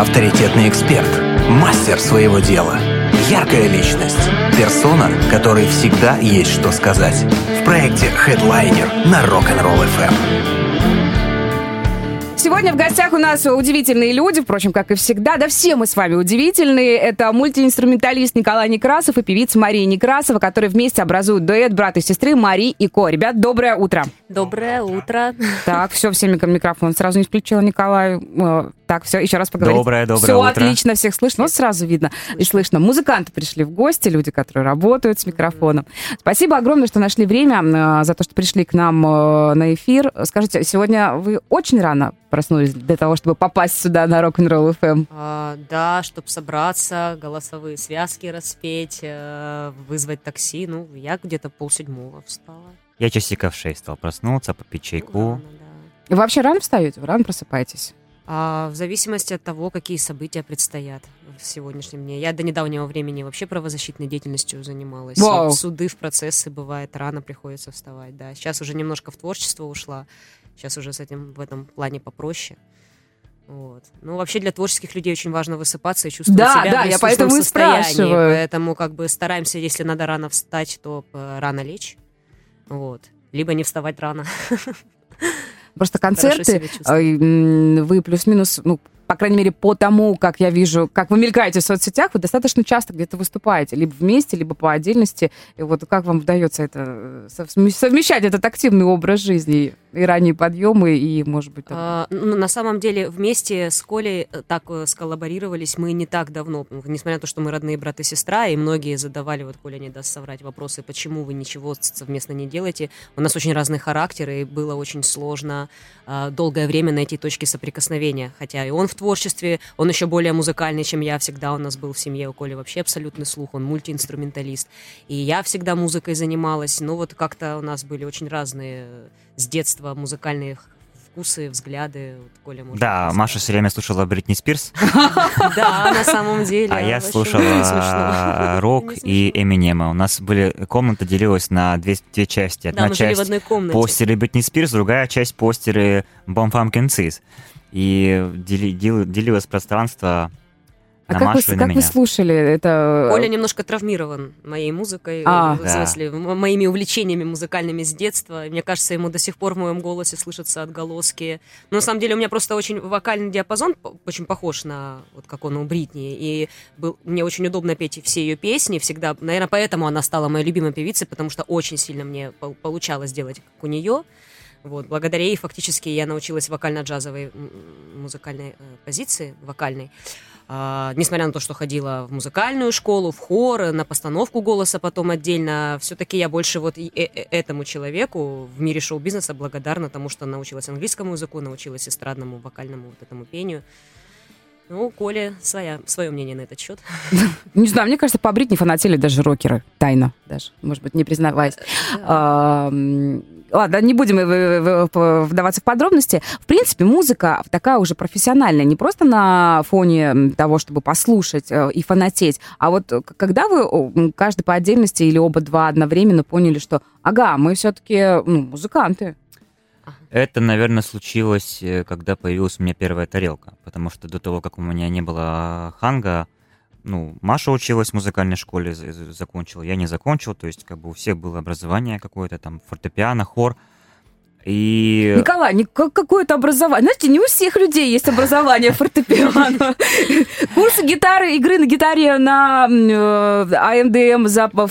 авторитетный эксперт, мастер своего дела, яркая личность, персона, которой всегда есть что сказать. В проекте Headliner на Rock'n'Roll FM. Сегодня в гостях у нас удивительные люди, впрочем, как и всегда. Да все мы с вами удивительные. Это мультиинструменталист Николай Некрасов и певица Мария Некрасова, которые вместе образуют дуэт брат и сестры Мари и Ко. Ребят, доброе утро. Доброе утро. Так, все, всеми микрофон сразу не включила Николай. Так, все, еще раз поговорим. Доброе, доброе Все утро. отлично, всех слышно. Вот сразу видно и слышно. Музыканты пришли в гости, люди, которые работают с микрофоном. Спасибо огромное, что нашли время, э, за то, что пришли к нам э, на эфир. Скажите, сегодня вы очень рано проснулись для того, чтобы попасть сюда на Rock'n'Roll FM? А, да, чтобы собраться, голосовые связки распеть, э, вызвать такси. Ну, я где-то полседьмого встала. Я часиков в 6 стал проснуться, попить чайку. Рано, да. Вы вообще рано встаете? Вы рано просыпаетесь? А, в зависимости от того, какие события предстоят в сегодняшнем дне. Я до недавнего времени вообще правозащитной деятельностью занималась. Вау. В суды, в процессы бывает, рано приходится вставать, да. Сейчас уже немножко в творчество ушла. Сейчас уже с этим в этом плане попроще. Вот. Ну, вообще для творческих людей очень важно высыпаться и чувствовать Да, себя да, в я поэтому и состоянии. спрашиваю. Поэтому как бы стараемся, если надо рано встать, то э, рано лечь. Вот. Либо не вставать рано. Просто концерты, э, вы плюс-минус, ну, по крайней мере, по тому, как я вижу, как вы мелькаете в соцсетях, вы достаточно часто где-то выступаете, либо вместе, либо по отдельности. И вот как вам удается это э, совм- совмещать этот активный образ жизни и ранние подъемы, и, может быть, там- А, ну, на самом деле вместе с Колей э, так э, сколлаборировались мы не так давно, Ну, несмотря на то, что мы родные брат и сестра, и многие задавали, вот Коля не даст соврать, вопросы, почему вы ничего совместно не делаете. У нас очень разные характеры, и было очень сложно а, долгое время найти точки соприкосновения, хотя и он в творчестве, он еще более музыкальный, чем я. Всегда у нас был в семье, у Коли вообще абсолютный слух, он мультиинструменталист, и я всегда музыкой занималась, но вот как-то у нас были очень разные с детства музыкальные вкусы, взгляды. Вот Коля, может, Да, рассказать. Маша все время слушала Бритни Спирс, Да, на самом деле. а я слушала не смешно. рок и Эминема. У нас были комната делилась на две, части. Одна часть постеры Бритни Спирс, другая часть постеры Bomb Pumpkin Sis. И дели- дел- делилось пространство А как, вы, как вы слушали это? Коля немножко травмирован моей музыкой, А. в Да. смысле, моими увлечениями музыкальными с детства. Мне кажется, ему до сих пор в моем голосе слышатся отголоски. Но на самом деле у меня просто очень вокальный диапазон очень похож на вот как он у Бритни. И был, мне очень удобно петь все ее песни всегда. Наверное, поэтому она стала моей любимой певицей, потому что очень сильно мне пол- получалось делать как у нее. Вот, благодаря ей фактически я научилась вокально-джазовой музыкальной э, позиции, вокальной. А, несмотря на то, что ходила в музыкальную школу, в хор, на постановку голоса потом отдельно, все-таки я больше вот и- э- э- этому человеку в мире шоу-бизнеса благодарна тому, что научилась английскому языку, научилась эстрадному, вокальному вот этому пению. Ну, у Коли своя, свое мнение на этот счет. Не знаю, мне кажется, по Бритни фанатели даже рокеры. Тайно даже, может быть, не признаваясь. Ладно, не будем вдаваться в подробности. В принципе, музыка такая уже профессиональная, не просто на фоне того, чтобы послушать э, и фанатеть, а вот когда вы каждый по отдельности или оба два одновременно поняли, что, ага, мы все-таки ну, музыканты. Это, наверное, случилось, э, когда появилась у меня первая тарелка. Потому что до того, как у меня не было ханга, ну, Маша училась в музыкальной школе, закончила, я не закончил, то есть как бы у всех было образование какое-то, там, фортепиано, хор. И Николай, какое-то образование. Знаете, не у всех людей есть образование фортепиано. Курсы гитары, игры на гитаре на э, AmDm,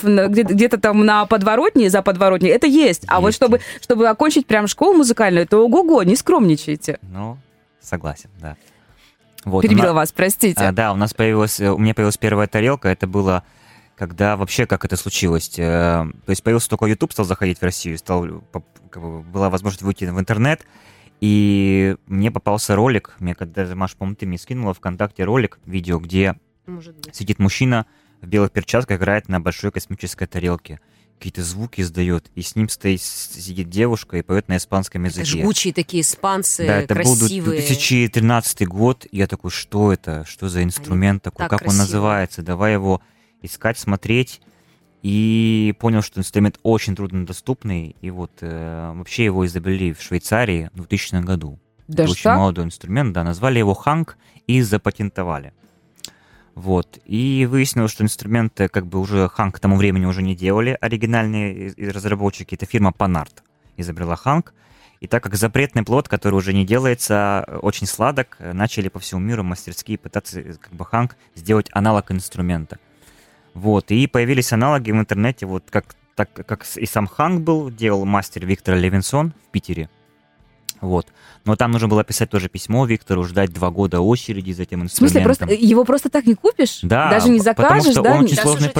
на- где- где-то там на подворотне, за подворотней, это есть. А вот чтобы, чтобы окончить прям школу музыкальную, то ого-го, не скромничайте. Ну, согласен, да. Вот, Перебила на- вас, простите. А, да, у нас появилась, э, у меня появилась первая тарелка, это было когда вообще как это случилось. э, То есть появился только YouTube, стал заходить в Россию, стал, как бы, была возможность выйти в интернет, и мне попался ролик, мне когда, Маш, по-моему, ты мне скинула ВКонтакте ролик, видео, где Может быть. сидит мужчина в белых перчатках, играет на большой космической тарелке, какие-то звуки издает, и с ним стоит, сидит девушка и поет на испанском Это языке. жгучие такие испанцы, Да, это был красивые. 2013 год. Я такой, что это? Что за инструмент такой? так Как он красивые. называется? Давай его искать, смотреть. И понял, что инструмент очень труднодоступный. И вот э, вообще его изобрели в Швейцарии в 2000 году. Даже Это очень так? молодой инструмент, да, назвали его ханг и запатентовали. Вот. И выяснилось, что инструменты как бы уже ханг к тому времени уже не делали оригинальные разработчики. Это фирма Panart изобрела ханг. И так как запретный плод, который уже не делается, очень сладок, э, начали по всему миру мастерские пытаться э, как бы ханг сделать аналог инструмента. Вот. И появились аналоги в интернете, вот как, так как и сам ханг был, делал мастер Виктор Левинсон в Питере. Вот. Но там нужно было писать тоже письмо Виктору, ждать два года очереди за этим В смысле, инструментом. просто его просто так не купишь? Да, Даже не п- потому закажешь, что да? он очень Да, сложное уже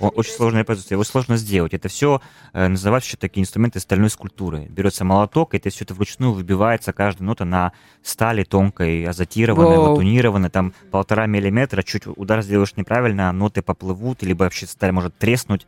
он- очень сложное производство, его сложно сделать. Это все э, называют еще такие инструменты стальной скульптуры. Берется молоток, и это все это вручную выбивается, каждая нота на стали тонкой, азотированной, Вау. латунированной, там полтора миллиметра, чуть удар сделаешь неправильно, ноты поплывут, либо вообще сталь может треснуть.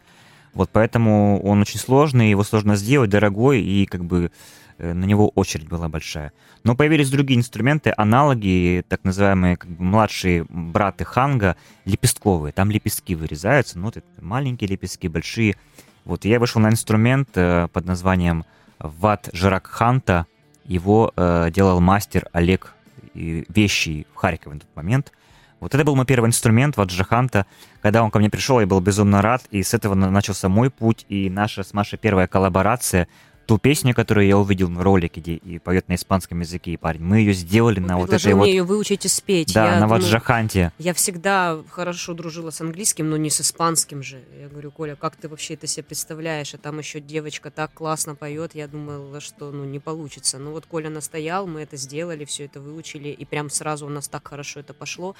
Вот поэтому он очень сложный, его сложно сделать, дорогой, и как бы на него очередь была большая. Но появились другие инструменты, аналоги, так называемые как бы, младшие браты ханга, лепестковые. Там лепестки вырезаются, ну, вот маленькие лепестки, большие. Вот я вышел на инструмент э, под названием Ват Жирак Ханта. Его э, делал мастер Олег Вещий в Харькове на тот момент. Вот это был мой первый инструмент, Ват Жаханта. Когда он ко мне пришел, я был безумно рад, и с этого на- начался мой путь, и наша с Машей первая коллаборация. Ту песню, которую я увидел в ролике, где и поет на испанском языке и парень, мы ее сделали на вот этой Предложил вот... мне ее выучить и спеть. Да, Я на думаю, Ваджаханте. Я всегда хорошо дружила с английским, но не с испанским же. Я говорю, Коля, как ты вообще это себе представляешь? А там еще девочка так классно поет. Я думала, что ну не получится. Ну вот Коля настоял, мы это сделали, все это выучили, и прям сразу у нас так хорошо это пошло.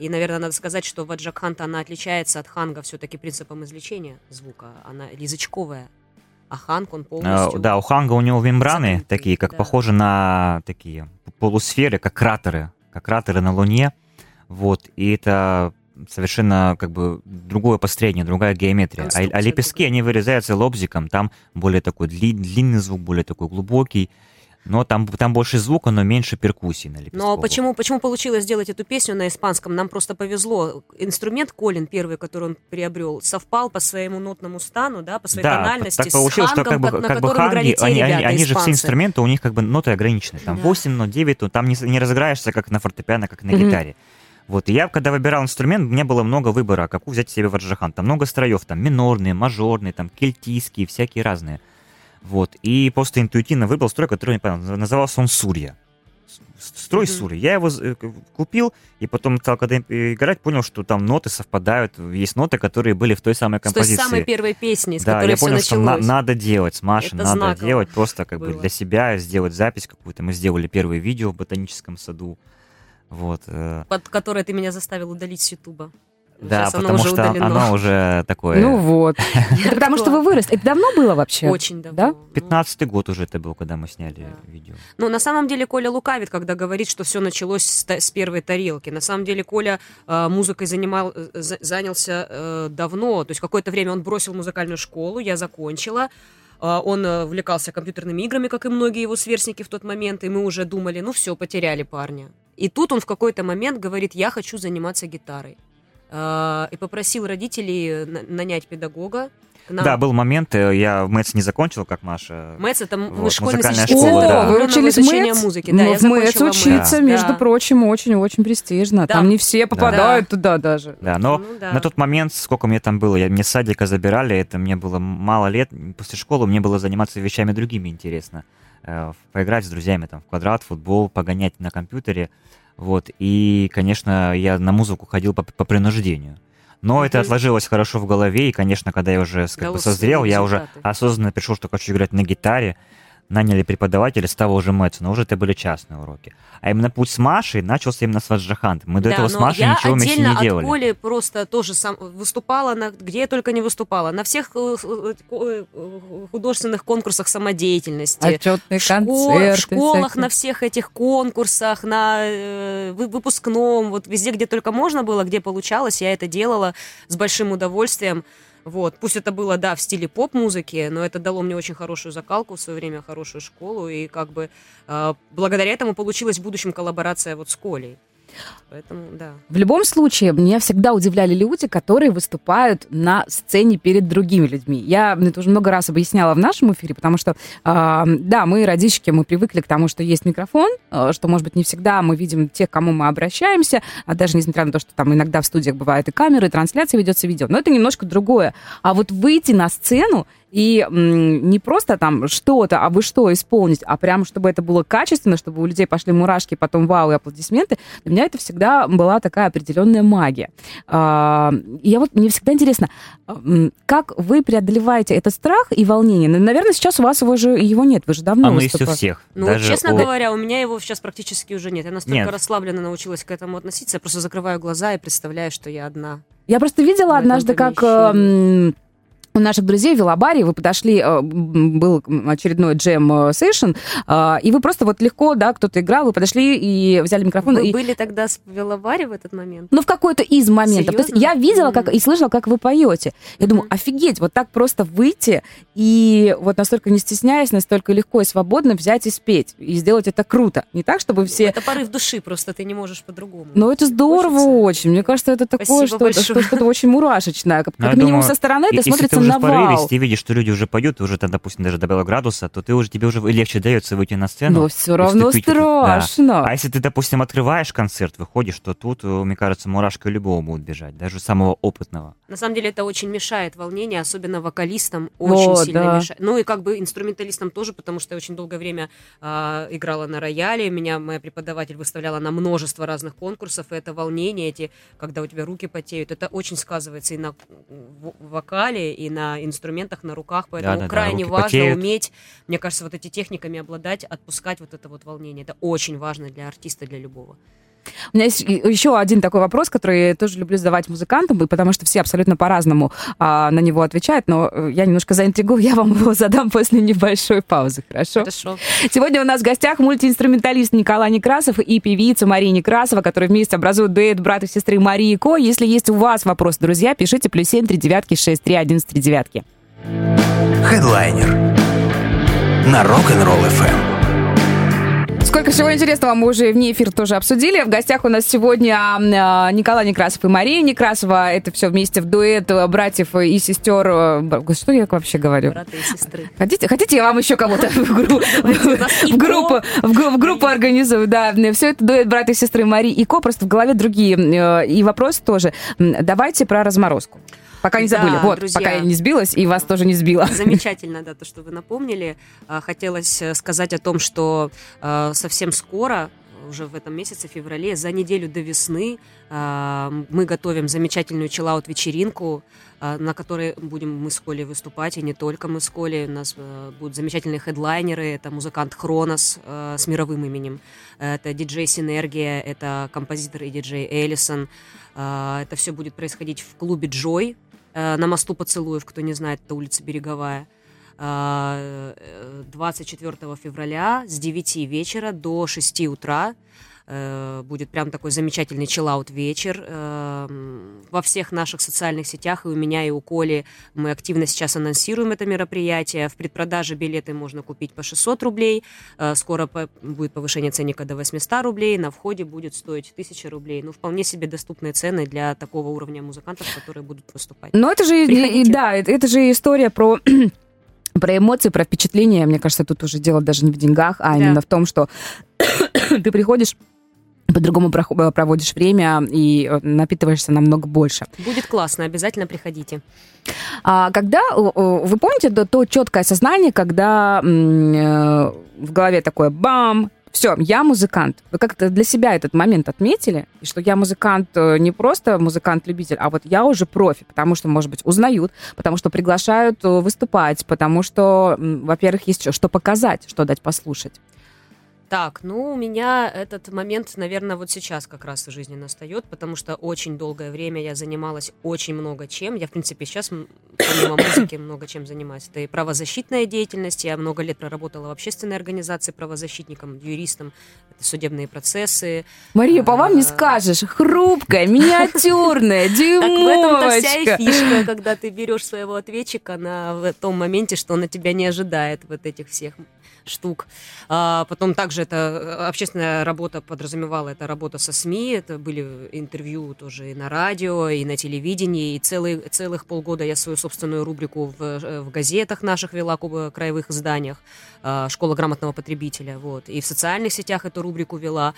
И, наверное, надо сказать, что Ваджакханта, она отличается от ханга все-таки принципом извлечения звука. Она язычковая. А ханг, он А, полностью... Да, у Ханга у него мембраны закрытый, такие, как да. похожи на такие полусферы, как кратеры, как кратеры на Луне. Вот, и это совершенно как бы другое построение, другая геометрия. А, а лепестки, другая. они вырезаются лобзиком, там более такой дли- длинный звук, более такой глубокий. Но там, там больше звука, но меньше перкуссии на лепестковых. Но почему, почему получилось сделать эту песню на испанском? Нам просто повезло. Инструмент Колин, первый, который он приобрел, совпал по своему нотному стану, да, по своей да, тональности так получилось, с что хангом, как бы, ко- на как бы ханги, те они, они, ребята, они же все инструменты, у них как бы ноты ограничены. Там Да. 8 нот, 9 нот, там не, не разыграешься, как на фортепиано, как на гитаре. Вот, и я, когда выбирал инструмент, у меня было много выбора, какую взять себе ваджахан. Там много строев, там минорные, мажорные, там кельтийские, всякие разные. Вот, и просто интуитивно выбрал строй, который мне понравился. Назывался он Сурья. Строй Мгм. Сурья. Я его э, купил, и потом стал, когда э, играть, понял, что там ноты совпадают. Есть ноты, которые были в той самой С той композиции. самой первой песни, с Да, которой я все понял, что на- надо делать с Машей, надо знаково делать просто как бы было. для себя, сделать запись какую-то. Мы сделали первое видео в ботаническом саду. Вот. э, Под которой ты меня заставил удалить с Ютуба. Да, Сейчас потому что удалено. оно уже такое... Ну вот. Потому что вы выросли. Это давно было вообще? Очень давно. Да? Ну, 15-й год уже это был, когда мы сняли видео. Ну, на самом деле, Коля лукавит, когда говорит, что все началось с, первой тарелки. На самом деле, Коля э, музыкой занимал, э, за- занялся э, давно. То есть какое-то время он бросил музыкальную школу, я закончила. Он увлекался компьютерными играми, как и многие его сверстники в тот момент, и мы уже думали, ну все, потеряли парня. И тут он в какой-то момент говорит, я хочу заниматься гитарой. Э, И попросил родителей на- нанять педагога. нам. Да, был момент, э, я в МЭЦ не закончил, как Маша. МЭЦ это Вот, школьный школа, О, да. вы учились МЭЦ? музыки. Да, Ну, в МЭЦ учиться, МЭЦ, между да. прочим, очень-очень престижно. Да. Там не все попадают туда даже. Да, но Ну да. на тот момент, сколько мне там было, я, мне с садика забирали, это мне было мало лет, после школы мне было заниматься вещами другими интересно. Э, Поиграть с друзьями там в квадрат, футбол, погонять на компьютере. Вот, и, конечно, я на музыку ходил по, по принуждению. Но это Мгм. отложилось хорошо в голове, и, конечно, когда я уже как Дало бы созрел, я уже осознанно пришел, что хочу играть на гитаре, наняли преподавателя с того же Мэтса, но уже это были частные уроки. А именно путь с Машей начался именно с Ваджахант. Мы до Да, этого с Машей я ничего вместе не делали. от Коли просто тоже сам выступала, на, где я только не выступала, на всех э, э, э, художественных конкурсах самодеятельности. Отчетные в, школ- концерты. в школах, всякие. на всех этих конкурсах, на э, вы- выпускном, вот везде, где только можно было, где получалось, я это делала с большим удовольствием. Вот. Пусть это было, да, в стиле поп-музыки, но это дало мне очень хорошую закалку в свое время, хорошую школу, и как бы э, благодаря этому получилась в будущем коллаборация вот с Колей. Поэтому, да. В любом случае, меня всегда удивляли люди, которые выступают на сцене перед другими людьми. Я это уже много раз объясняла в нашем эфире, потому что, э, да, мы, родички, мы привыкли к тому, что есть микрофон, э, что, может быть, не всегда мы видим тех, к кому мы обращаемся, а даже несмотря на то, что там иногда в студиях бывают и камеры, и трансляция ведется видео. Но это немножко другое. А вот выйти на сцену и не просто там что-то, а вы что исполнить, а прямо чтобы это было качественно, чтобы у людей пошли мурашки, потом вау и аплодисменты, для меня это всегда была такая определенная магия. А, я вот, мне всегда интересно, как вы преодолеваете этот страх и волнение? Наверное, сейчас у вас его же его нет, вы же давно Оно есть у всех. Ну, Даже честно у... говоря, у меня его сейчас практически уже нет. Я настолько Нет. расслабленно научилась к этому относиться, я просто закрываю глаза и представляю, что я одна. Я просто видела однажды, как помещении. эм, у наших друзей в Велобаре вы подошли, э, был очередной джем сейшн, и вы просто вот легко, да, кто-то играл, вы подошли и взяли микрофон. Вы и- были тогда с- в велобаре в этот момент? Ну, в какой-то из моментов. То есть Серьезно? я видела как, и слышала, как вы поете. Я думаю, Мгм. офигеть, вот так просто выйти и вот настолько не стесняясь, настолько легко и свободно взять и спеть. И сделать это круто. Не так, чтобы все... Это порыв души, просто ты не можешь по-другому. Но это здорово Хочется. очень. Мне кажется, это такое, Спасибо что, что, большое. что-то очень мурашечное. Как, Ну, как минимум думаю, со стороны это смотрится в порыве, вау. если видишь, что люди уже поют, уже, там, допустим, даже добавил градуса, то ты уже, тебе уже легче дается выйти на сцену. Но все равно в это. Да. страшно. А если ты, допустим, открываешь концерт, выходишь, то тут, э, мне кажется, мурашка любого будет бежать, даже самого опытного. На самом деле это очень мешает волнение, особенно вокалистам очень Вот, сильно да. мешает. Ну и как бы инструменталистам тоже, потому что я очень долгое время а, играла на рояле, меня моя преподаватель выставляла на множество разных конкурсов, и это волнение, эти, когда у тебя руки потеют, это очень сказывается и на в- вокале, и на инструментах, на руках, поэтому Да-да-да, крайне руки важно потеют. уметь, мне кажется, вот эти техниками обладать, отпускать вот это вот волнение. Это очень важно для артиста, для любого. У меня есть еще один такой вопрос, который я тоже люблю задавать музыкантам, и потому что все абсолютно по-разному а, на него отвечают, но э, я немножко заинтригую, я вам его задам после небольшой паузы, хорошо? Хорошо. Сегодня у нас в гостях мультиинструменталист Николай Некрасов и певица Мария Некрасова, которые вместе образуют дуэт брата и сестры Марии и Ко. Если есть у вас вопрос, друзья, пишите плюс семь три девятки шесть три одиннадцать три девятки. Хедлайнер на Rock'n'Roll FM. Сколько всего интересного мы уже вне эфира тоже обсудили. В гостях у нас сегодня а, Николай Некрасов и Мария Некрасова. Это все вместе в дуэт э, братьев и сестер. э, Что я вообще говорю? Брата и сестры. Хотите, хотите, я вам еще кого-то в, группу, в, гру- в группу организую? Да, все это дуэт брата и сестры Марии и Ко, просто в голове другие. Э, И вопрос тоже. Давайте про разморозку. Пока не Да, забыли. вот, друзья. пока я не сбилась, и вас тоже не сбила. Замечательно, да, то, что вы напомнили. А, Хотелось э, сказать о том, что э, совсем скоро, уже в этом месяце, феврале, за неделю до весны э, мы готовим замечательную чиллаут-вечеринку, э, на которой будем мы с Колей выступать, и не только мы с Колей. У нас э, будут замечательные хедлайнеры. Это музыкант Хронос э, с мировым именем. Это диджей Синергия, это композитор и диджей Эллисон. Э, Это все будет происходить в клубе Джой на мосту Поцелуев, кто не знает, это улица Береговая. А, э, 24 февраля с 9 вечера до 6 утра э, будет прям такой замечательный чиллаут вечер. Э, м, Во всех наших социальных сетях, и у меня, и у Коли, мы активно сейчас анонсируем это мероприятие. В предпродаже билеты можно купить по 600 рублей. Э, Скоро по- будет повышение ценника до 800 рублей. На входе будет стоить 1000 рублей. Ну, вполне себе доступные цены для такого уровня музыкантов, которые будут выступать. Но это же, и- да, это, это же история про про эмоции, про впечатления. Мне кажется, тут уже дело даже не в деньгах, а Да. именно в том, что ты приходишь по-другому прохо- проводишь время и э, напитываешься намного больше. Будет классно, обязательно приходите. А когда э, э, вы помните то, то четкое сознание, когда э, в голове такое бам, все, я музыкант. Вы как-то для себя этот момент отметили, и что я музыкант э, не просто музыкант-любитель, а вот я уже профи, потому что, может быть, узнают, потому что приглашают э, выступать, потому что, во-первых, есть что- что показать, что дать послушать. Так, ну, у меня этот момент, наверное, вот сейчас как раз в жизни настает, потому что очень долгое время я занималась очень много чем. Я, в принципе, сейчас помимо музыки много чем занимаюсь. Это и правозащитная деятельность. Я много лет проработала в общественной организации правозащитником, юристом. Это судебные процессы. Мария, по вам не А. скажешь. Хрупкая, миниатюрная, Так в этом-то вся и дюймовочка. фишка, когда ты берешь своего ответчика на в том моменте, что он на тебя не ожидает вот этих всех штук. А потом также это э, общественная работа подразумевала, это работа со СМИ, это были интервью тоже и на радио, и на телевидении, и целый, целых полгода я свою собственную рубрику в, э, в газетах наших вела, в краевых изданиях, а, «Школа грамотного потребителя», вот, и в социальных сетях эту рубрику вела.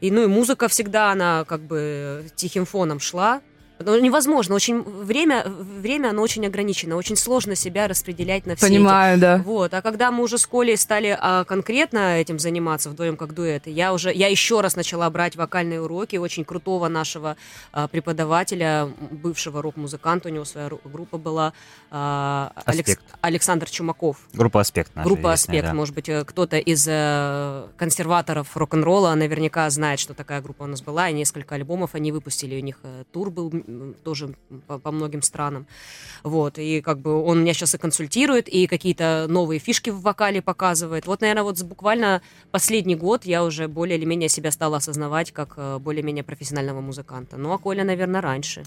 И, ну, и музыка всегда, она как бы тихим фоном шла, ну, невозможно. Очень время, время, оно очень ограничено. Очень сложно себя распределять на все Понимаю, эти. да. Вот. А когда мы уже с Колей стали а, конкретно этим заниматься вдвоем как дуэт, я уже, я еще раз начала брать вокальные уроки очень крутого нашего а, преподавателя, бывшего рок-музыканта, у него своя группа была, а, Алекс, Александр Чумаков. Группа «Аспект». Группа «Аспект». Да. Может быть, э, кто-то из э, консерваторов рок-н-ролла наверняка знает, что такая группа у нас была, и несколько альбомов они выпустили, у них э, тур был тоже по, по многим странам. Вот, и как бы он меня сейчас и консультирует, и какие-то новые фишки в вокале показывает. Вот, наверное, вот буквально последний год я уже более или менее себя стала осознавать как э, более-менее профессионального музыканта. Ну, а Коля, наверное, раньше.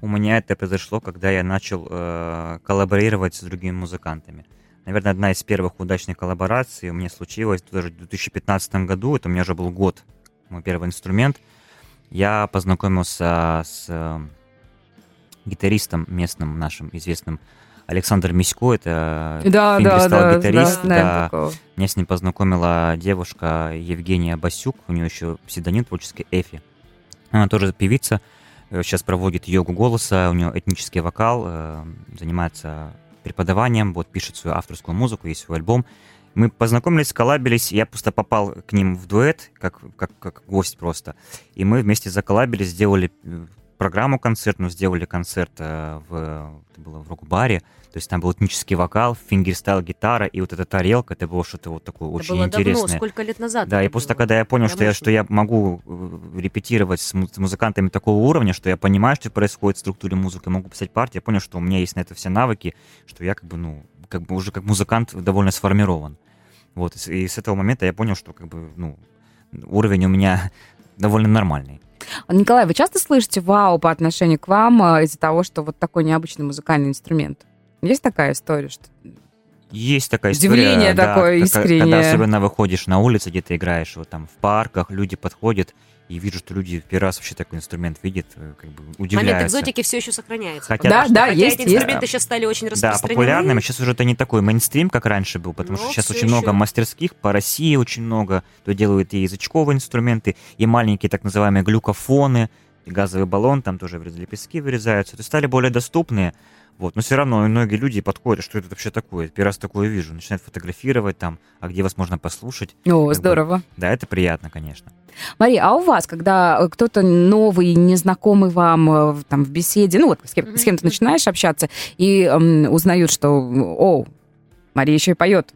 У меня это произошло, когда я начал э, коллаборировать с другими музыкантами. Наверное, одна из первых удачных коллабораций у меня случилась тоже в 2015 году. Это у меня уже был год, мой первый инструмент – я познакомился с э, гитаристом местным нашим известным Александр Мисько, это да, да, да, гитарист. Да, да. Меня с ним познакомила девушка Евгения Басюк, у нее еще псевдоним творческий Эфи. Она тоже певица, э, сейчас проводит йогу голоса, у нее этнический вокал, э, занимается преподаванием, вот пишет свою авторскую музыку, есть свой альбом. Мы познакомились, коллабились, я просто попал к ним в дуэт, как, как, как гость просто. И мы вместе заколлабились, сделали э, программу концертную, сделали концерт э, в, это было в рок-баре, то есть там был этнический вокал, fingerstyle гитара, и вот эта тарелка, это было что-то вот такое это очень было интересное. Давно, сколько лет назад? Да, и после когда я понял, что я, что я могу э, репетировать с музыкантами такого уровня, что я понимаю, что происходит в структуре музыки, могу писать партии, я понял, что у меня есть на это все навыки, что я как бы, ну, как бы уже как музыкант довольно сформирован. Вот, и с этого момента я понял, что как бы, ну, уровень у меня довольно нормальный. Николай, вы часто слышите вау по отношению к вам э, из-за того, что вот такой необычный музыкальный инструмент? Есть такая история, что есть такая история. Удивление да, такое искреннее. Когда особенно выходишь на улицу, где-то играешь, вот там в парках, люди подходят, и вижу, что люди первый раз вообще такой инструмент видят, э, как бы удивляются. Момент экзотики все еще сохраняется. Хотя, да, да, хотя есть, эти инструменты есть. сейчас стали очень распространены. Да, популярными. Сейчас уже это не такой мейнстрим, как раньше был, потому Но что сейчас очень еще... много мастерских, по России очень много, кто делают и язычковые инструменты, и маленькие так называемые глюкофоны, и газовый баллон, там тоже лепестки вырезаются. То есть стали более доступные. Вот. Но все равно многие люди подходят, что это вообще такое. Первый раз такое вижу. Начинают фотографировать там, а где вас можно послушать. О, здорово. Бы, да, это приятно, конечно. Мария, а у вас, когда э, кто-то новый, незнакомый вам э, там в беседе, ну вот с, кем- с кем-то начинаешь общаться и эм, узнают, что, о, Мария еще и поет,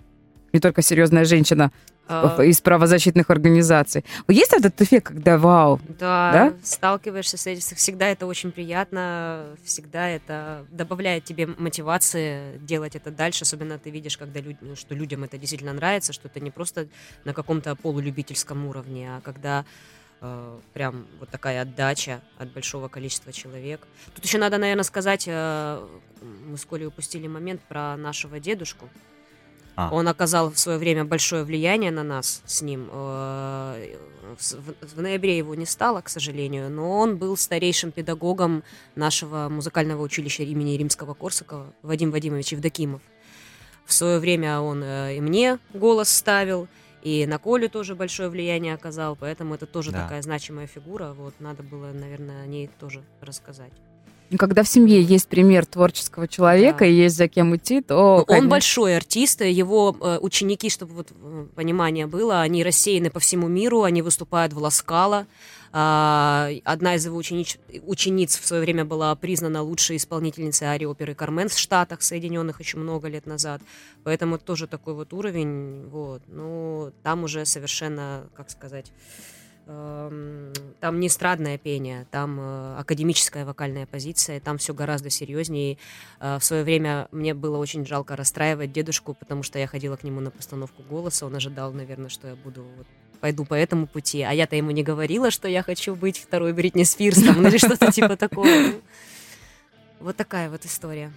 не только серьезная женщина, а. из правозащитных организаций. Есть этот эффект, когда вау? Да, да, сталкиваешься с этим. Всегда это очень приятно, всегда это добавляет тебе мотивации делать это дальше, особенно ты видишь, когда люди, ну, что людям это действительно нравится, что это не просто на каком-то полулюбительском уровне, а когда э, прям вот такая отдача от большого количества человек. Тут еще надо, наверное, сказать, э, мы с Колей упустили момент про нашего дедушку, а. Он оказал в свое время большое влияние на нас с ним. Э, в ноябре его не стало, к сожалению, но он был старейшим педагогом нашего музыкального училища имени Римского-Корсакова, Вадим Вадимович Евдокимов. В свое время он э, и мне голос ставил, и на Колю тоже большое влияние оказал, поэтому это тоже да. такая значимая фигура. Вот надо было, наверное, о ней тоже рассказать. Когда в семье есть пример творческого человека да. и есть за кем идти, то... Он конечно... большой артист, его э, ученики, чтобы вот э, понимание было, они рассеяны по всему миру, они выступают в Ласкало. А, одна из его учениц, учениц в свое время была признана лучшей исполнительницей арии оперы Кармен в Штатах Соединенных еще много лет назад. Поэтому тоже такой вот уровень. Вот. Ну, там уже совершенно, как сказать там не эстрадное пение, там э, академическая вокальная позиция, там все гораздо серьезнее. Э, в свое время мне было очень жалко расстраивать дедушку, потому что я ходила к нему на постановку голоса, он ожидал, наверное, что я буду вот пойду по этому пути, а я-то ему не говорила, что я хочу быть второй Бритни Спирс там, или что-то типа такого. Вот такая вот история.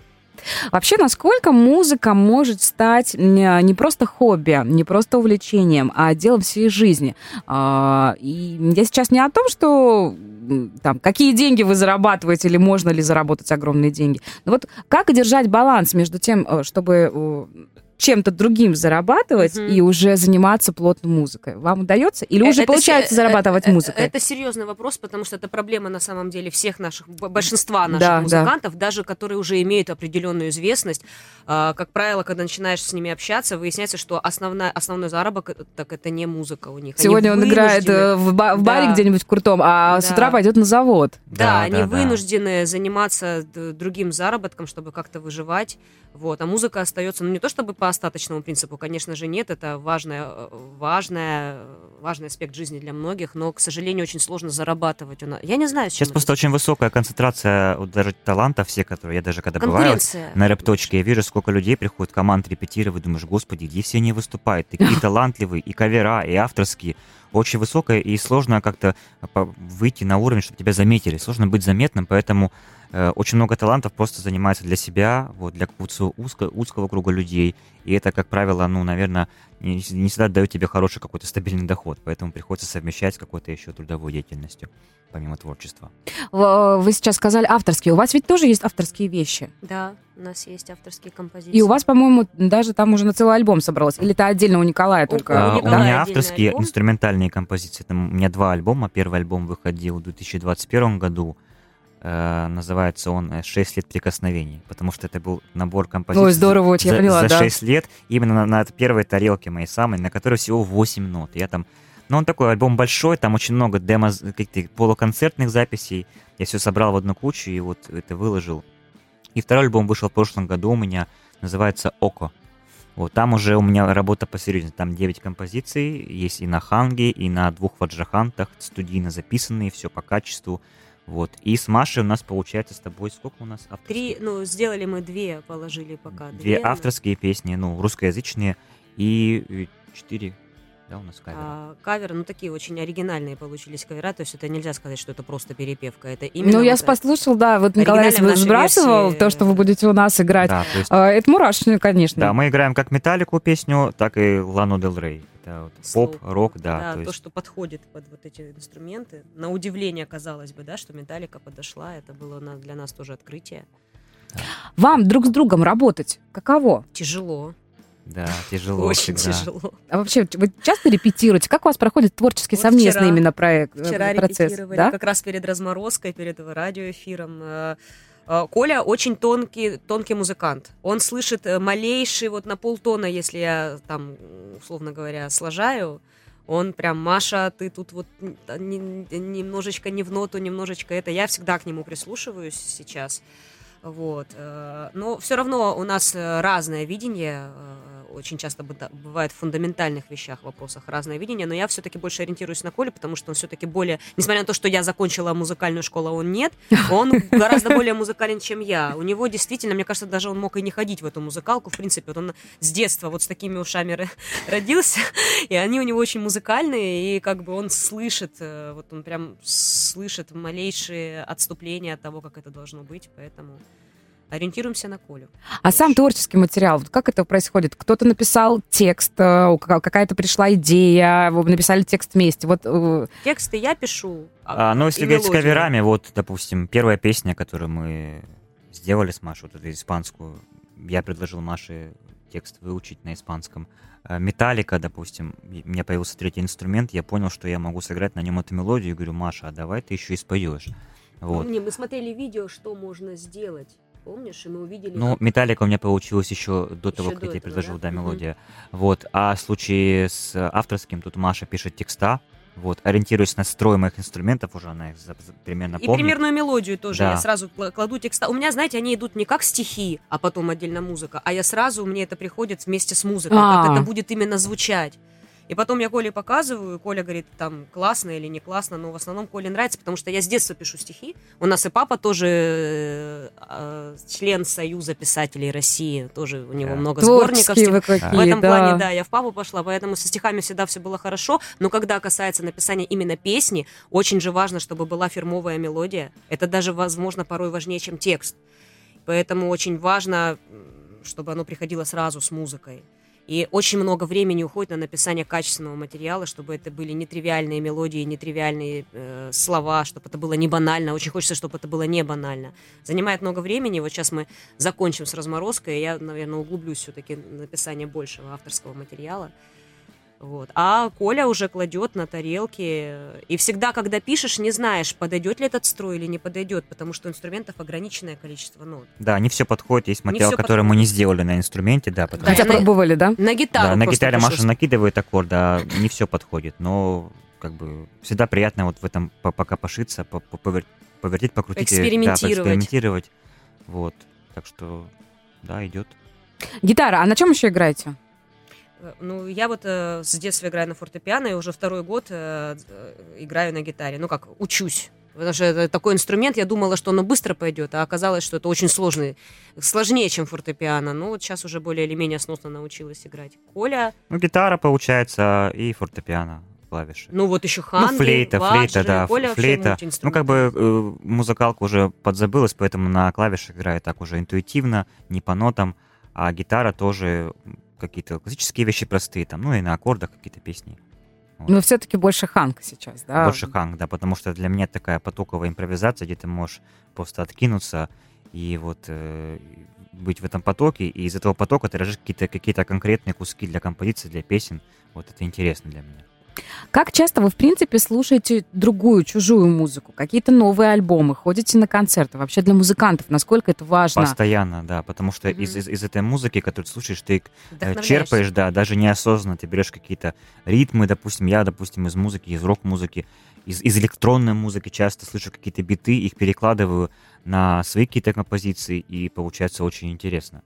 Вообще, насколько музыка может стать не просто хобби, не просто увлечением, а делом всей жизни? А, и я сейчас не о том, что там, какие деньги вы зарабатываете или можно ли заработать огромные деньги. Но вот как держать баланс между тем, э, чтобы э, чем-то другим зарабатывать mm-hmm. и уже заниматься плотно музыкой? Вам удается? Или уже это получается се- зарабатывать это, музыкой? Это серьезный вопрос, потому что это проблема на самом деле всех наших, большинства наших да, музыкантов, да. даже которые уже имеют определенную известность. А, как правило, когда начинаешь с ними общаться, выясняется, что основная, основной заработок так это не музыка у них. Сегодня они он играет э, в, ба- в баре да. где-нибудь крутом, а да. с утра пойдет на завод. Да, да они да, вынуждены да. заниматься другим заработком, чтобы как-то выживать. Вот, а музыка остается, ну не то чтобы по остаточному принципу, конечно же, нет, это важная, важная, важный аспект жизни для многих, но, к сожалению, очень сложно зарабатывать. Я не знаю, Сейчас просто очень высокая концентрация вот, даже талантов, все, которые я даже когда бываю на рэп-точке, я вижу, сколько людей приходит команд репетировать, думаешь, господи, где все они выступают, такие талантливые, и кавера, и авторские, очень высокая, и сложно как-то выйти на уровень, чтобы тебя заметили, сложно быть заметным, поэтому Э, очень много талантов просто занимается для себя, вот, для узкого, узкого круга людей. И это, как правило, ну, наверное, не, не всегда дает тебе хороший какой-то стабильный доход. Поэтому приходится совмещать с какой-то еще трудовой деятельностью, помимо творчества. Вы сейчас сказали авторские. У вас ведь тоже есть авторские вещи? Да, у нас есть авторские композиции. И у вас, по-моему, даже там уже на целый альбом собралось. Или это отдельно у Николая только? А, у, Николая у меня авторские альбом. инструментальные композиции. Там у меня два альбома. Первый альбом выходил в 2021 году. Э, называется он «6 лет прикосновений», потому что это был набор композиций Ой, здорово, очень, за, я поняла, за да. 6 лет, именно на, на первой тарелке моей самой, на которой всего 8 нот. Я там ну, он такой альбом большой, там очень много демо, каких-то полуконцертных записей. Я все собрал в одну кучу и вот это выложил. И второй альбом вышел в прошлом году у меня, называется «Око». Вот там уже у меня работа посерьезнее. Там 9 композиций, есть и на ханге, и на двух ваджахантах, студийно записанные, все по качеству. Вот. И с Машей у нас получается с тобой сколько у нас авторских? Три, ну, сделали мы две, положили пока. Две, две авторские песни, ну, русскоязычные, и четыре да, у нас каверы? А, каверы, ну, такие очень оригинальные получились кавера, то есть это нельзя сказать, что это просто перепевка, это именно... Ну, я вот послушал, да, вот Николай сбрасывал версии... то, что вы будете у нас играть. Да, то есть... А, это мурашно, конечно. Да, мы играем как Металлику песню, так и Лану Дел Рей. Это вот поп, рок, да. Да, то, есть... то, что подходит под вот эти инструменты. На удивление, казалось бы, да, что Металлика подошла, это было для нас тоже открытие. Вам друг с другом работать каково? Тяжело. Да, тяжело. Очень всегда. тяжело. А вообще, вы часто репетируете? Как у вас проходит творческий вот совместный вчера, именно проект, э, вчера процесс? Репетировали, да? как раз перед разморозкой, перед радиоэфиром. Э, э, Коля очень тонкий, тонкий музыкант. Он слышит малейший, вот на полтона, если я там, условно говоря, сложаю, он прям, Маша, ты тут вот немножечко не в ноту, немножечко это. Я всегда к нему прислушиваюсь сейчас. Вот. Но все равно у нас разное видение очень часто бывает в фундаментальных вещах, вопросах разное видение, но я все-таки больше ориентируюсь на Колю, потому что он все-таки более, несмотря на то, что я закончила музыкальную школу, а он нет, он гораздо более музыкален, чем я. У него действительно, мне кажется, даже он мог и не ходить в эту музыкалку, в принципе, вот он с детства вот с такими ушами родился, и они у него очень музыкальные, и как бы он слышит, э, вот он прям слышит малейшие отступления от того, как это должно быть, поэтому ориентируемся на Колю. А сам творческий материал, как это происходит? Кто-то написал текст, э, какая-то пришла идея, вы написали текст вместе. Вот... Э, Тексты я пишу. А, ну, если говорить с каверами, вот, допустим, первая песня, которую мы сделали с Машей, вот эту испанскую, я предложил Маше текст выучить на испанском. Э, Металлика, допустим, у меня появился третий инструмент, я понял, что я могу сыграть на нем эту мелодию, и говорю, Маша, а давай ты еще и споешь. Вот. Не, мы смотрели видео, что можно сделать. Помнишь, и мы увидели... Ну. Металлика у меня получилось еще до еще того, как до я тебе предложил, да, да мелодия. Mm-hmm. Вот. А в случае с авторским, тут Маша пишет текста, вот, ориентируясь на строй моих инструментов, уже она их примерно помнит. И примерную мелодию тоже да. я сразу кладу текста. У меня, знаете, они идут не как стихи, а потом отдельно музыка, а я сразу, мне это приходит вместе с музыкой, А-а-а. как это будет именно звучать. И потом я Коле показываю, Коля говорит, там, классно или не классно, но в основном Коле нравится, потому что я с детства пишу стихи. У нас и папа тоже э, э член Союза писателей России, тоже у него да. много сборников. Вы какие, в этом да. плане, да, я в папу пошла, поэтому со стихами всегда все было хорошо, но когда касается написания именно песни, очень же важно, чтобы была фирмовая мелодия. Это даже, возможно, порой важнее, чем текст. поэтому очень важно, чтобы оно приходило сразу с музыкой. И очень много времени уходит на написание качественного материала, чтобы это были нетривиальные мелодии, нетривиальные э, слова, чтобы это было не банально. Очень хочется, чтобы это было не банально. Занимает много времени. Вот сейчас мы закончим с разморозкой, и я, наверное, углублюсь все-таки написание большего авторского материала. Вот. А Коля уже кладет на тарелки. И всегда, когда пишешь, не знаешь, подойдет ли этот строй или не подойдет, потому что инструментов ограниченное количество нот. Да, не все подходит. Есть материал, который подходит. мы не сделали на инструменте, да. Потому... Хотя на, пробовали, да? На гитару Да, на гитаре пришлось. Маша накидывает аккорд, да, не все подходит. Но как бы всегда приятно вот в этом пока пошиться, повертеть, покрутить. Экспериментировать. Да, экспериментировать. Вот. Так что, да, идет. Гитара, а на чем еще играете? Э, ну, я вот э, с детства играю на фортепиано, и уже второй год э, э, играю на гитаре. Ну, как, учусь. Потому что это такой инструмент, я думала, что оно быстро пойдет, а оказалось, что это очень сложный, сложнее, чем фортепиано. Ну, вот сейчас уже более или менее сносно научилась играть. Коля... Ну, гитара, получается, и фортепиано клавиши. Ну, вот еще ханги, Ну, флейта, флейта, да, Коля флейта. Ну, как бы э, музыкалка уже подзабылась, поэтому на клавишах играю так уже интуитивно, не по нотам, а гитара тоже какие-то классические вещи простые, там, ну и на аккордах какие-то песни. Вот. Но все-таки больше ханг сейчас, да? Больше ханг, да, потому что для меня такая потоковая импровизация, где ты можешь просто откинуться и вот э, быть в этом потоке, и из этого потока ты рожаешь какие-то какие конкретные куски для композиции, для песен. Вот это интересно для меня. Как часто вы, в принципе, слушаете другую, чужую музыку, какие-то новые альбомы, ходите на концерты? Вообще для музыкантов насколько это важно? Постоянно, да, потому что mm-hmm. из, из, из этой музыки, которую ты слушаешь, ты э, черпаешь, да, даже неосознанно ты берешь какие-то ритмы, допустим, я, допустим, из музыки, из рок-музыки, из, из электронной музыки часто слышу какие-то биты, их перекладываю на свои какие-то композиции, и получается очень интересно.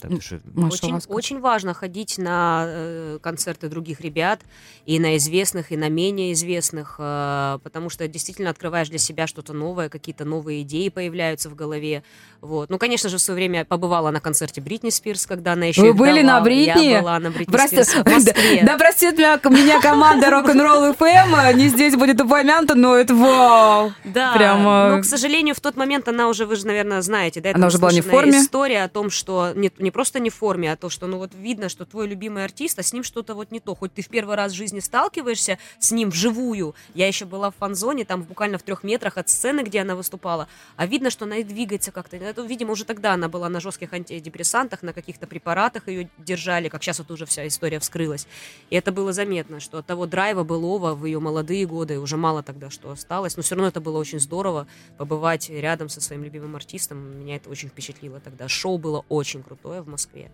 Так, что... очень, очень важно ходить на э, концерты других ребят, и на известных, и на менее известных, э, потому что действительно открываешь для себя что-то новое, какие-то новые идеи появляются в голове. Вот. Ну, конечно же, в свое время побывала на концерте Бритни Спирс, когда она еще Вы были давала. на Бритни? Я была на Бритни Прости... Спирс в Москве. Да, да простит меня, меня команда Рок-н-ролл FM, не здесь будет упомянута, но это вау! Да, Прямо... но, к сожалению, в тот момент она уже, вы же, наверное, знаете, да, это она уже была не в форме? история о том, что не, не просто не в форме, а то, что, ну, вот видно, что твой любимый артист, а с ним что-то вот не то. Хоть ты в первый раз в жизни сталкиваешься с ним вживую. Я еще была в фан-зоне, там буквально в трех метрах от сцены, где она выступала, а видно, что она и двигается как-то. Это, видимо, уже тогда она была на жестких антидепрессантах, на каких-то препаратах ее держали, как сейчас вот уже вся история вскрылась. И это было заметно, что от того драйва былого в ее молодые годы уже мало тогда что осталось, но все равно это было очень здорово побывать рядом со своим любимым артистом. Меня это очень впечатлило тогда. Шоу было очень крутое в Москве.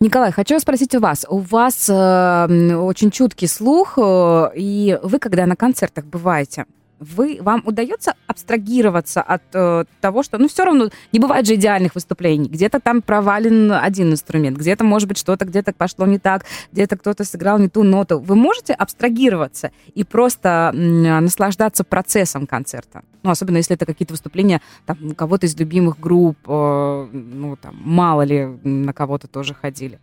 Николай, хочу спросить у вас. У вас э, очень чуткий слух, э, и вы, когда на концертах бываете, вы, вам удается абстрагироваться от э, того, что, ну, все равно не бывает же идеальных выступлений. Где-то там провален один инструмент, где-то, может быть, что-то где-то пошло не так, где-то кто-то сыграл не ту ноту. Вы можете абстрагироваться и просто э, наслаждаться процессом концерта? Ну, особенно если это какие-то выступления там, кого-то из любимых групп, э, ну, там, мало ли на кого-то тоже ходили.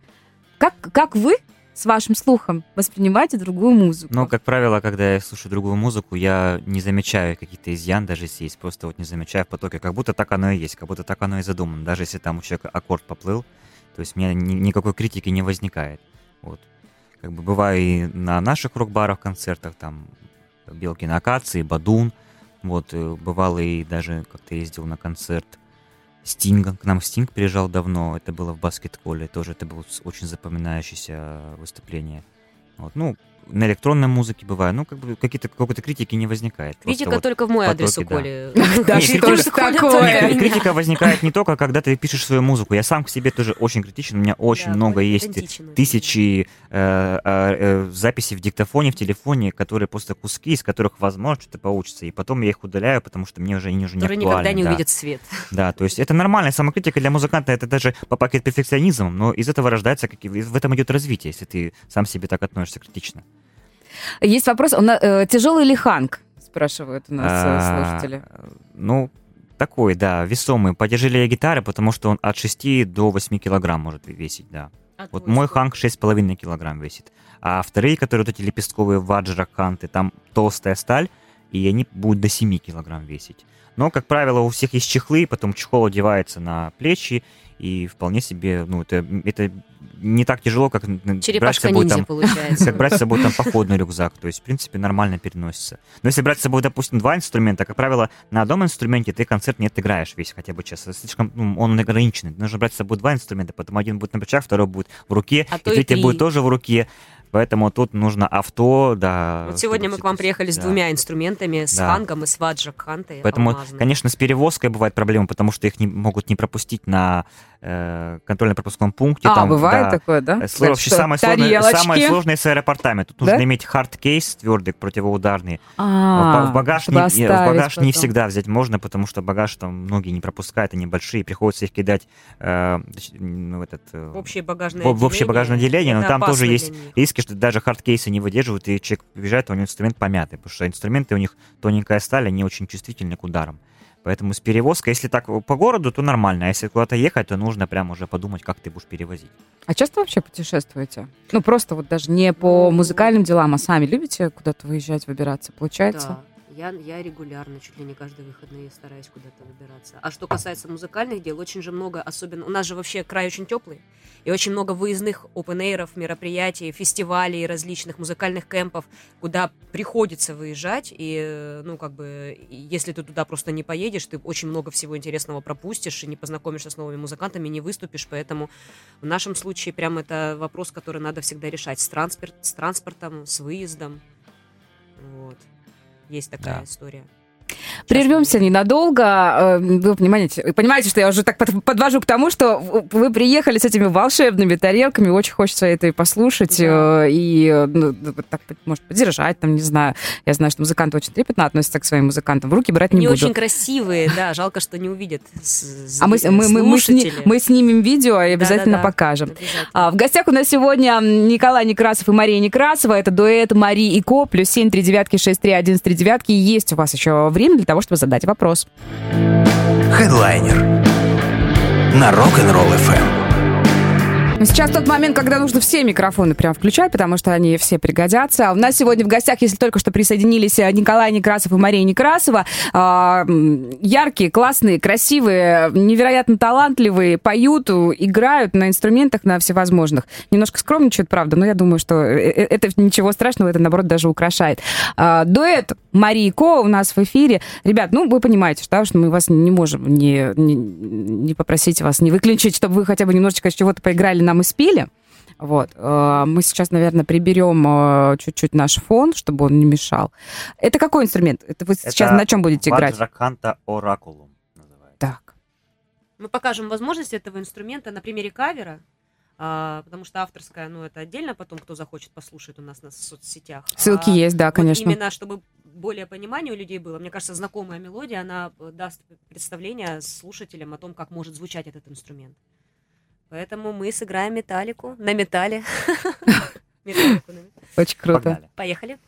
Как, как вы с вашим слухом воспринимаете другую музыку. Ну, как правило, когда я слушаю другую музыку, я не замечаю какие-то изъян, даже если есть, просто вот не замечаю в потоке, как будто так оно и есть, как будто так оно и задумано, даже если там у человека аккорд поплыл, то есть у меня ни, никакой критики не возникает. Вот. Как бы бываю и на наших рок-барах, концертах, там, Белки на Акации, Бадун, вот, э, бывало и даже как-то ездил на концерт Стинга. К нам Стинг приезжал давно, это было в баскетболе, тоже это было очень запоминающееся выступление. Вот, ну, на электронной музыке бывает, ну, как бы какие-то, какой-то критики не возникает. Критика вот только в мой потоки, адрес у Коли. Да, что такое? Критика возникает не только, когда ты пишешь свою музыку. Я сам к себе тоже очень критичен, у меня очень много есть тысячи э, э, э, записей в диктофоне, в телефоне, которые просто куски, из которых, возможно, что-то получится. И потом я их удаляю, потому что мне уже они уже не актуальны. никогда не увидят свет. Да, то есть это нормальная самокритика для музыканта, это даже попахивает перфекционизмом, но из этого рождается, в этом идет развитие, если ты сам себе так относишься критично. Есть вопрос, он, э, тяжелый ли ханг, спрашивают у нас э, а, слушатели. Ну, такой, да, весомый. Потяжелее гитары, потому что он от 6 до 8 килограмм может весить, да. От вот мой ханг 6,5 килограмм весит. А вторые, которые вот эти лепестковые ваджра ханты, там толстая сталь, и они будут до 7 килограмм весить. Но, как правило, у всех есть чехлы, потом чехол одевается на плечи, и вполне себе, ну, это, это не так тяжело, как брать с собой там, как брать с собой там походный рюкзак. То есть, в принципе, нормально переносится. Но если брать с собой, допустим, два инструмента, как правило, на одном инструменте ты концерт не отыграешь весь хотя бы час. Слишком, ну, он ограниченный. Нужно брать с собой два инструмента, потом один будет на плечах, второй будет в руке, а и третий будет тоже в руке. Поэтому тут нужно авто, да. Вот сегодня мы к вам приехали с да. двумя инструментами, с да. фангом и с ваджак хантой. Поэтому, алмазным. конечно, с перевозкой бывает проблема, потому что их не, могут не пропустить на э, контрольно-пропускном пункте. А, там, бывает да, такое, да? Сло, вообще самое сложное, самое сложное с аэропортами. Тут да? нужно иметь hard case твердый, противоударный. А, в багаж, не, в багаж не всегда взять можно, потому что багаж там многие не пропускают, они большие, приходится их кидать э, в этот... Э, в общее багажное в, в общее багажное отделение, но там тоже есть риски, что даже hard case ы не выдерживают, и человек приезжает, у него инструмент помятый, потому что инструменты у них тоненькая сталь, они очень чувствительны к ударам. Поэтому с перевозкой, если так по городу, то нормально. А если куда-то ехать, то нужно прямо уже подумать, как ты будешь перевозить. А часто вообще путешествуете? Ну, просто вот даже не по музыкальным делам, а сами любите куда-то выезжать, выбираться? Получается? Да. Я, я регулярно, чуть ли не каждые выходные стараюсь куда-то выбираться. А что касается музыкальных дел, очень же много, особенно... У нас же вообще край очень теплый, и очень много выездных open мероприятий, фестивалей, различных музыкальных кемпов, куда приходится выезжать, и, ну, как бы, если ты туда просто не поедешь, ты очень много всего интересного пропустишь, и не познакомишься с новыми музыкантами, не выступишь, поэтому в нашем случае прям это вопрос, который надо всегда решать с, транспорт, с транспортом, с выездом, вот. Есть такая да. история. Прервемся ненадолго. Э, вы понимаете, понимаете, что я уже так подвожу к тому, что вы приехали с этими волшебными тарелками, очень хочется это и послушать, да. Э, и ну, так, может, поддержать, там, не знаю. Я знаю, что музыканты очень трепетно относятся к своим музыкантам. В руки брать не Они буду. очень красивые, да, жалко, что не увидят А мы, мы, мы, мы, сни, мы снимем видео и обязательно да, да, да. покажем. Обязательно. А, в гостях у нас сегодня Николай Некрасов и Мария Некрасова. Это дуэт Мари и Ко, плюс 7 3 девятки 6 3 1 3 девятки. Есть у вас еще время для того, чтобы задать вопрос. Хедлайнер на Rock'n'Roll FM. Сейчас тот момент, когда нужно все микрофоны прям включать, потому что они все пригодятся. У нас сегодня в гостях, если только что присоединились э, Николай Некрасов и Мария Некрасова, а, яркие, классные, красивые, невероятно талантливые, поют, играют на инструментах на всевозможных. Немножко скромничают, правда, но я думаю, что э, э, это ничего страшного, это, наоборот, даже украшает. А, дуэт Марии Ко у нас в эфире. Ребят, ну, вы понимаете, что, что мы вас не можем не, не, не попросить вас не выключить, чтобы вы хотя бы немножечко чего-то поиграли нам и спели. Вот. Э, мы сейчас, наверное, приберем э, чуть-чуть наш фон, чтобы он не мешал. Это какой инструмент? Это вы Это сейчас на чем будете играть? Ваджаканта Оракулум называется. Так. Мы покажем возможность этого инструмента на примере кавера, а, потому что авторская, ну, это отдельно потом, кто захочет послушать у нас на соцсетях. Ссылки а, есть, да, конечно. Вот именно, чтобы более понимание у людей было, мне кажется, знакомая мелодия, она э, даст представление слушателям о том, как может звучать этот инструмент. Поэтому мы сыграем металлику на металле. Очень круто. Поехали.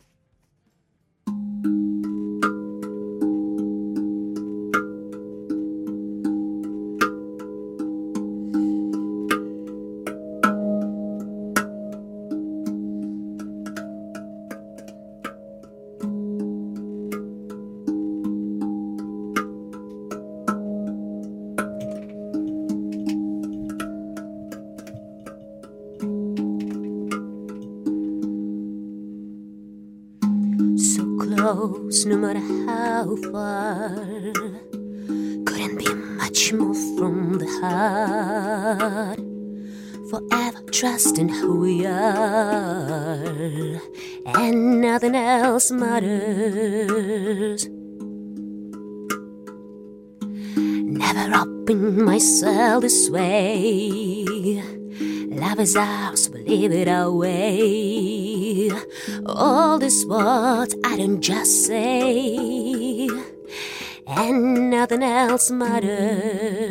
Else matters. Never upping myself this way. Love is ours, we believe it our way. All these words I don't just say, and nothing else matters.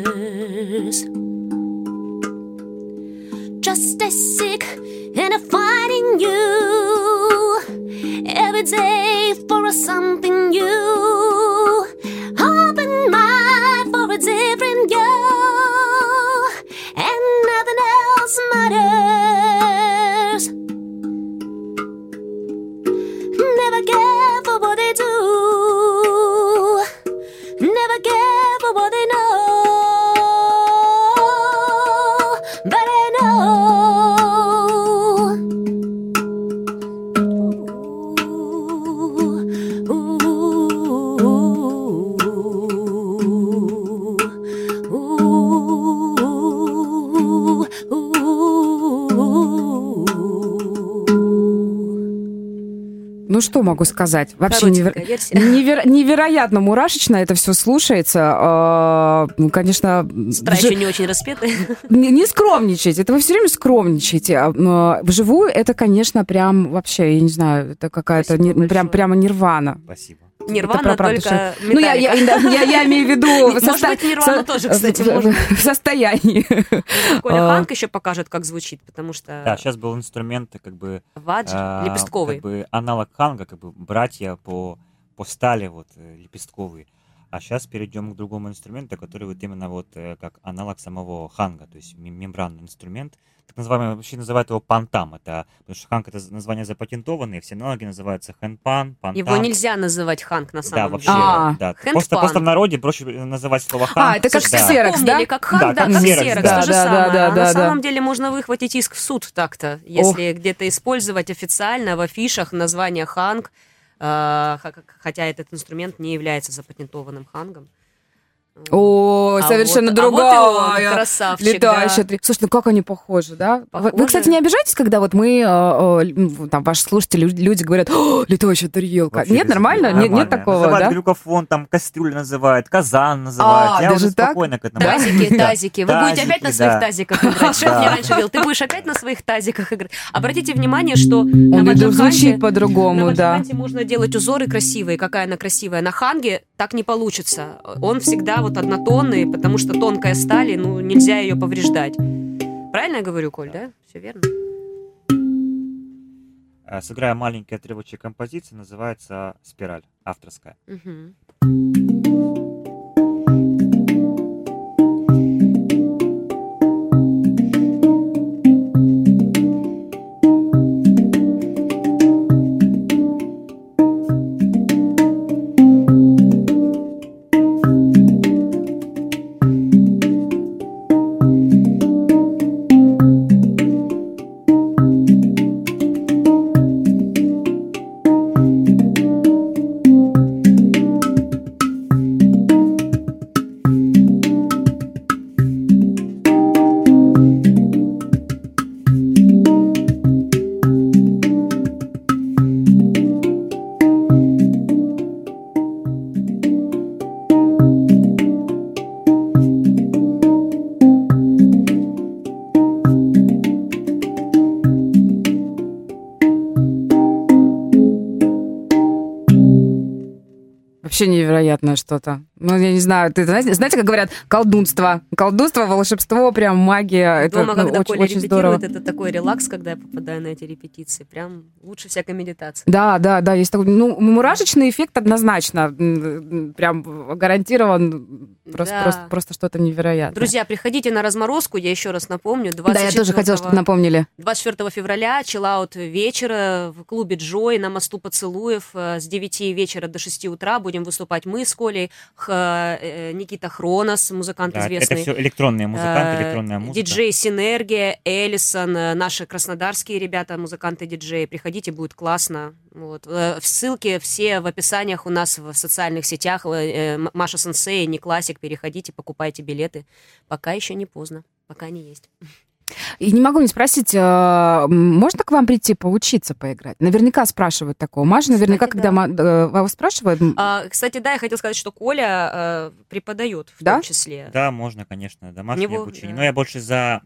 Every day for something new. Могу сказать? Вообще версия. неверо- невероятно мурашечно это все слушается. А, конечно, С утра вжи- еще не очень распеты. не, не скромничайте. Это вы все время скромничаете. А, но Вживую это, конечно, прям вообще, я не знаю, это какая-то ни- прям, прямо нирвана. Спасибо. Нирвана Это только что- Ну, я, я, я, я имею в виду... Может быть, Нирвана тоже, кстати. В состоянии. Коля А. Ханк еще покажет, как звучит, потому что Да, сейчас был инструмент, как бы ваджи, а, лепестковый. Как бы аналог ханга, как бы братья по, по стали вот э, лепестковые. А сейчас перейдем к другому инструменту, который вот именно вот э, как аналог самого ханга, то есть мем- мембранный инструмент. Так называемый, вообще называют его пантам. Это, потому что ханг это название запатентованное, все аналоги называются handpan, пантам. Его нельзя называть Ханг на Да, самом вообще, деле. А. да. Handpan. Просто, просто в народе проще называть слово ханг. А, это как да. Ксерокс, да? как Ханг, Да, да, как как ксерокс, ксерокс, да. то же Да, да, самое. да, а да, на да. самом деле можно выхватить иск в суд так-то, если где-то использовать официально в афишах название Ханг, э, хотя этот инструмент не является запатентованным Хангом. О, А совершенно вот- а вот и другая. он, красавчик, Летающая да. три- Слушай, ну как они похожи, да? Вы- Вы, Похожи. кстати, не обижаетесь, когда вот мы, э, э, там, ваши слушатели, лю- люди говорят, «О, летающая тарелка. Вообще Нет, без- нормально? Нет, нормально. нет такого, называют да? глюкофон, там кастрюлю называют, казан называют. А, Я даже уже так? спокойно к этому. Тазики, тазики. Вы будете опять на своих да. тазиках играть. Шеф мне раньше говорил, ты будешь опять на своих тазиках играть. Обратите внимание, что на на по-другому, да. Можно делать узоры красивые, какая она красивая. На ханге так не получится. Он всегда вот однотонный, потому что тонкая сталь, и, ну, нельзя ее повреждать. Правильно я говорю, Коль, да? Все верно? Э, Сыграю маленький отрывочек композиции, называется «Спираль», авторская. Мгм. Невероятное что-то. Ну, я не знаю, ты знаете, знаете, как говорят, колдунство. Колдунство, волшебство, прям магия. Это Дома, ну, когда очень, Коля очень здорово. это такой релакс, когда я попадаю на эти репетиции. Прям лучше всякой медитации. Да, да, да, есть такой, ну, мурашечный эффект однозначно, прям гарантирован, просто, Да. просто, просто что-то невероятное. Друзья, приходите на разморозку, я еще раз напомню. да, я тоже хотела, чтобы 24 напомнили. 24 февраля чиллаут вечера в клубе Джой на мосту поцелуев э, с 9 вечера до 6 утра будем выступать мы с Колей, Х- э, Никита Хронос, музыкант Да, это известный. все электронные музыканты, Э, электронная музыка. Диджей Синергия, Эллисон, э, наши краснодарские ребята, музыканты-диджеи. Приходите, будет классно. Вот. В Ссылки все в описаниях у нас в социальных сетях. Маша Сенсей, не классик. Переходите, покупайте билеты. Пока еще не поздно. Пока не есть. И не могу не спросить, э, можно к вам прийти поучиться поиграть? Наверняка спрашивают такого. Маша, наверняка, Кстати, когда да. ма- э, вас спрашивают, А, кстати, да, я хотела сказать, что Коля э, преподает в Да? том числе. Да, можно, конечно, домашнее Него, обучение. да. Но я больше за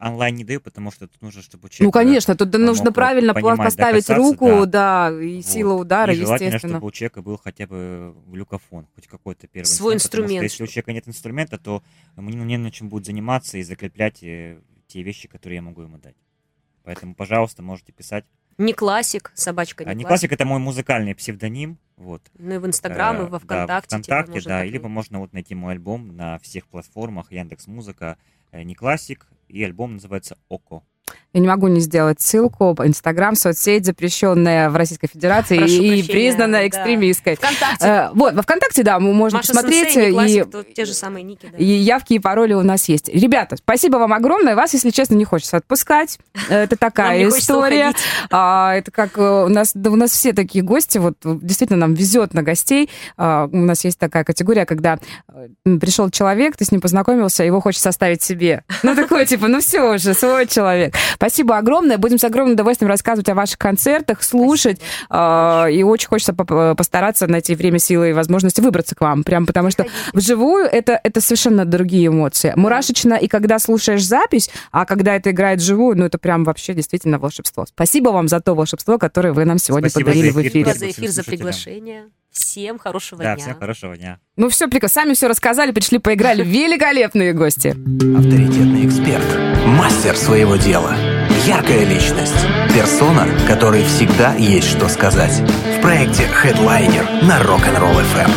онлайн не даю, потому что тут нужно, чтобы человек... ну, конечно, тут э, нужно правильно понимать, поставить руку, да. да, и Вот. сила удара, и желательно, естественно. чтобы у человека был хотя бы глюкофон, хоть какой-то первый Свой что инструмент, если у человека нет инструмента, то ему не, не на чем будет заниматься и закреплять э, те вещи, которые я могу ему дать. Поэтому, пожалуйста, можете писать. Не классик, собачка А не не классик. классик это мой музыкальный псевдоним. Вот. Ну и в Инстаграм, и Э, во да, ВКонтакте. ВКонтакте, можно да. так И либо можно вот найти мой альбом на всех платформах, Яндекс Музыка, э, не классик, и альбом называется Око. Я не могу не сделать ссылку. Инстаграм, соцсеть, запрещенная в Российской Федерации Прошу и прощения, признанная да. экстремистской. ВКонтакте. Э, Вот, во ВКонтакте, да, мы можно Маша посмотреть. Сенсей, и, Классик, те же самые ники, да. и явки и пароли у нас есть. Ребята, спасибо вам огромное. Вас, если честно, не хочется отпускать. Это такая история. А, это как э, у нас, да, у нас все такие гости, вот действительно нам везет на гостей. А, у нас есть такая категория, когда э, пришел человек, ты с ним познакомился, его хочется оставить себе. Ну, такой, типа, ну все уже, свой человек. Спасибо огромное. Будем с огромным удовольствием рассказывать о ваших концертах, слушать. А, и очень хочется поп- постараться найти время, силы и возможности выбраться к вам. Прям потому что вживую это, это совершенно другие эмоции. Мурашечно, и когда слушаешь запись, а когда это играет вживую, ну, это прям вообще действительно волшебство. Спасибо вам за то волшебство, которое вы нам сегодня Спасибо подарили за в эфир. эфире. Спасибо за эфир, за приглашение. Всем хорошего Да, дня. всем хорошего дня. Ну все, прекрасно. Сами все рассказали, пришли, поиграли. Великолепные гости. Авторитетный эксперт, мастер своего дела, яркая личность, персона, которой всегда есть что сказать. В проекте Headliner на Rock'n'Roll FM.